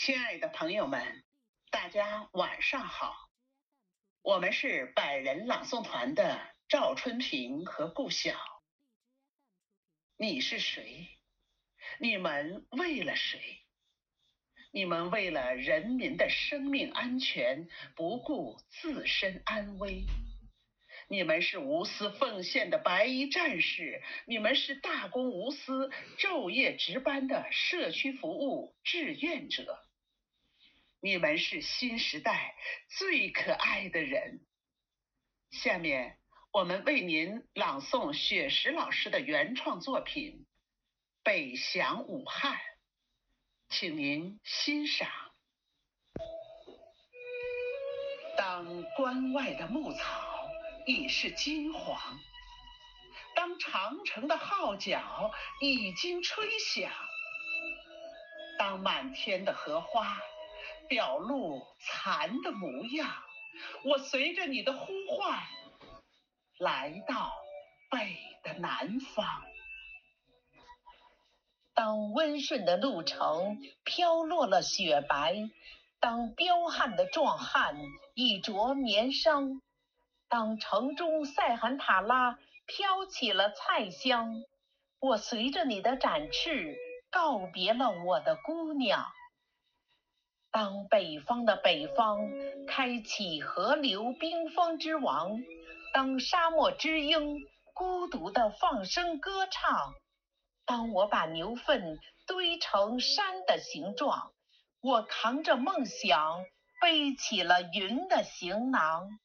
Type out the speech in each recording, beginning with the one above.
亲爱的朋友们，大家晚上好。我们是百人朗诵团的赵春平和顾晓。你是谁？你们为了谁？你们为了人民的生命安全，不顾自身安危。你们是无私奉献的白衣战士，你们是大公无私、昼夜值班的社区服务志愿者。你们是新时代最可爱的人。下面我们为您朗诵雪石老师的原创作品《北翔武汉》，请您欣赏。当关外的牧草。已是金黄。当长城的号角已经吹响，当满天的荷花表露蚕的模样，我随着你的呼唤，来到北的南方。当温顺的路程飘落了雪白，当彪悍的壮汉已着棉裳。当城中塞罕塔拉飘起了菜香，我随着你的展翅告别了我的姑娘。当北方的北方开启河流冰封之王，当沙漠之鹰孤独的放声歌唱，当我把牛粪堆成山的形状，我扛着梦想背起了云的行囊。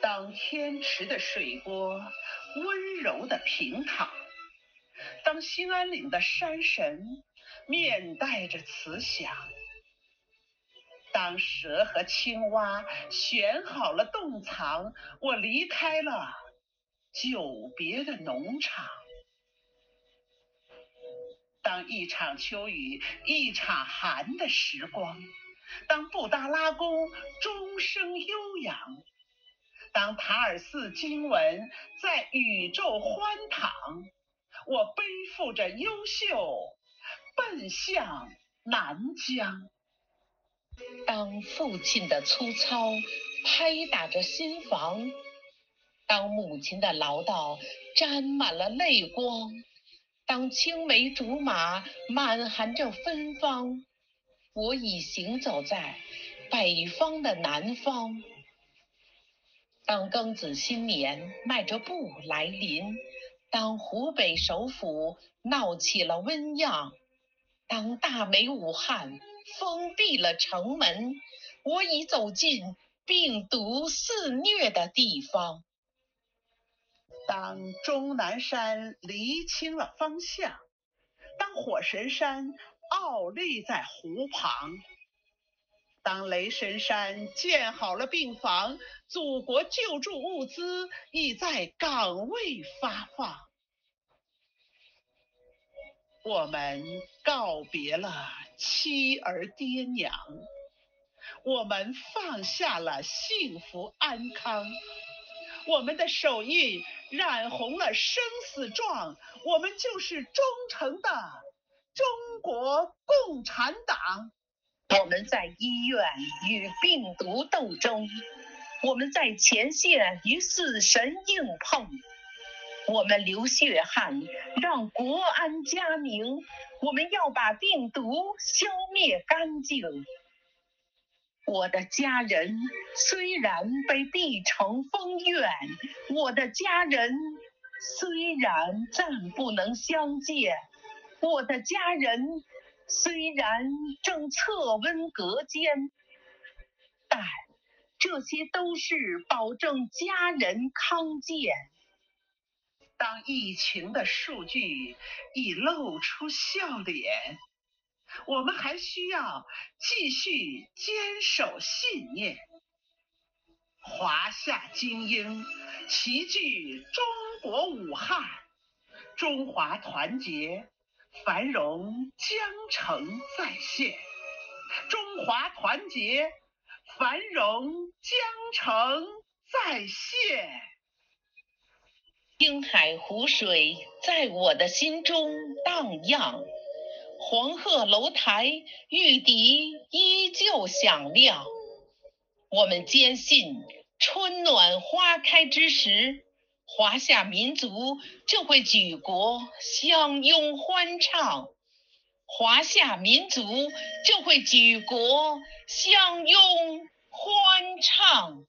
当天池的水波温柔的平躺，当兴安岭的山神面带着慈祥，当蛇和青蛙选好了洞藏，我离开了久别的农场。当一场秋雨一场寒的时光，当布达拉宫钟声悠扬。当塔尔寺经文在宇宙欢躺，我背负着优秀，奔向南疆。当父亲的粗糙拍打着心房，当母亲的唠叨沾满了泪光，当青梅竹马满含着芬芳，我已行走在北方的南方。当庚子新年迈着步来临，当湖北首府闹起了瘟样，当大美武汉封闭了城门，我已走进病毒肆虐的地方。当终南山厘清了方向，当火神山傲立在湖旁。当雷神山建好了病房，祖国救助物资已在岗位发放，我们告别了妻儿爹娘，我们放下了幸福安康，我们的手印染红了生死状，我们就是忠诚的中国共产党。我们在医院与病毒斗争，我们在前线与死神硬碰，我们流血汗让国安家宁，我们要把病毒消灭干净。我的家人虽然被逼成疯院，我的家人虽然暂不能相见，我的家人。虽然正测温隔间，但这些都是保证家人康健。当疫情的数据已露出笑脸，我们还需要继续坚守信念。华夏精英齐聚中国武汉，中华团结。繁荣江城再现，中华团结，繁荣江城再现。青海湖水在我的心中荡漾，黄鹤楼台，玉笛依旧响亮。我们坚信，春暖花开之时，华夏民族就会举国相拥欢唱。华夏民族就会举国相拥欢唱。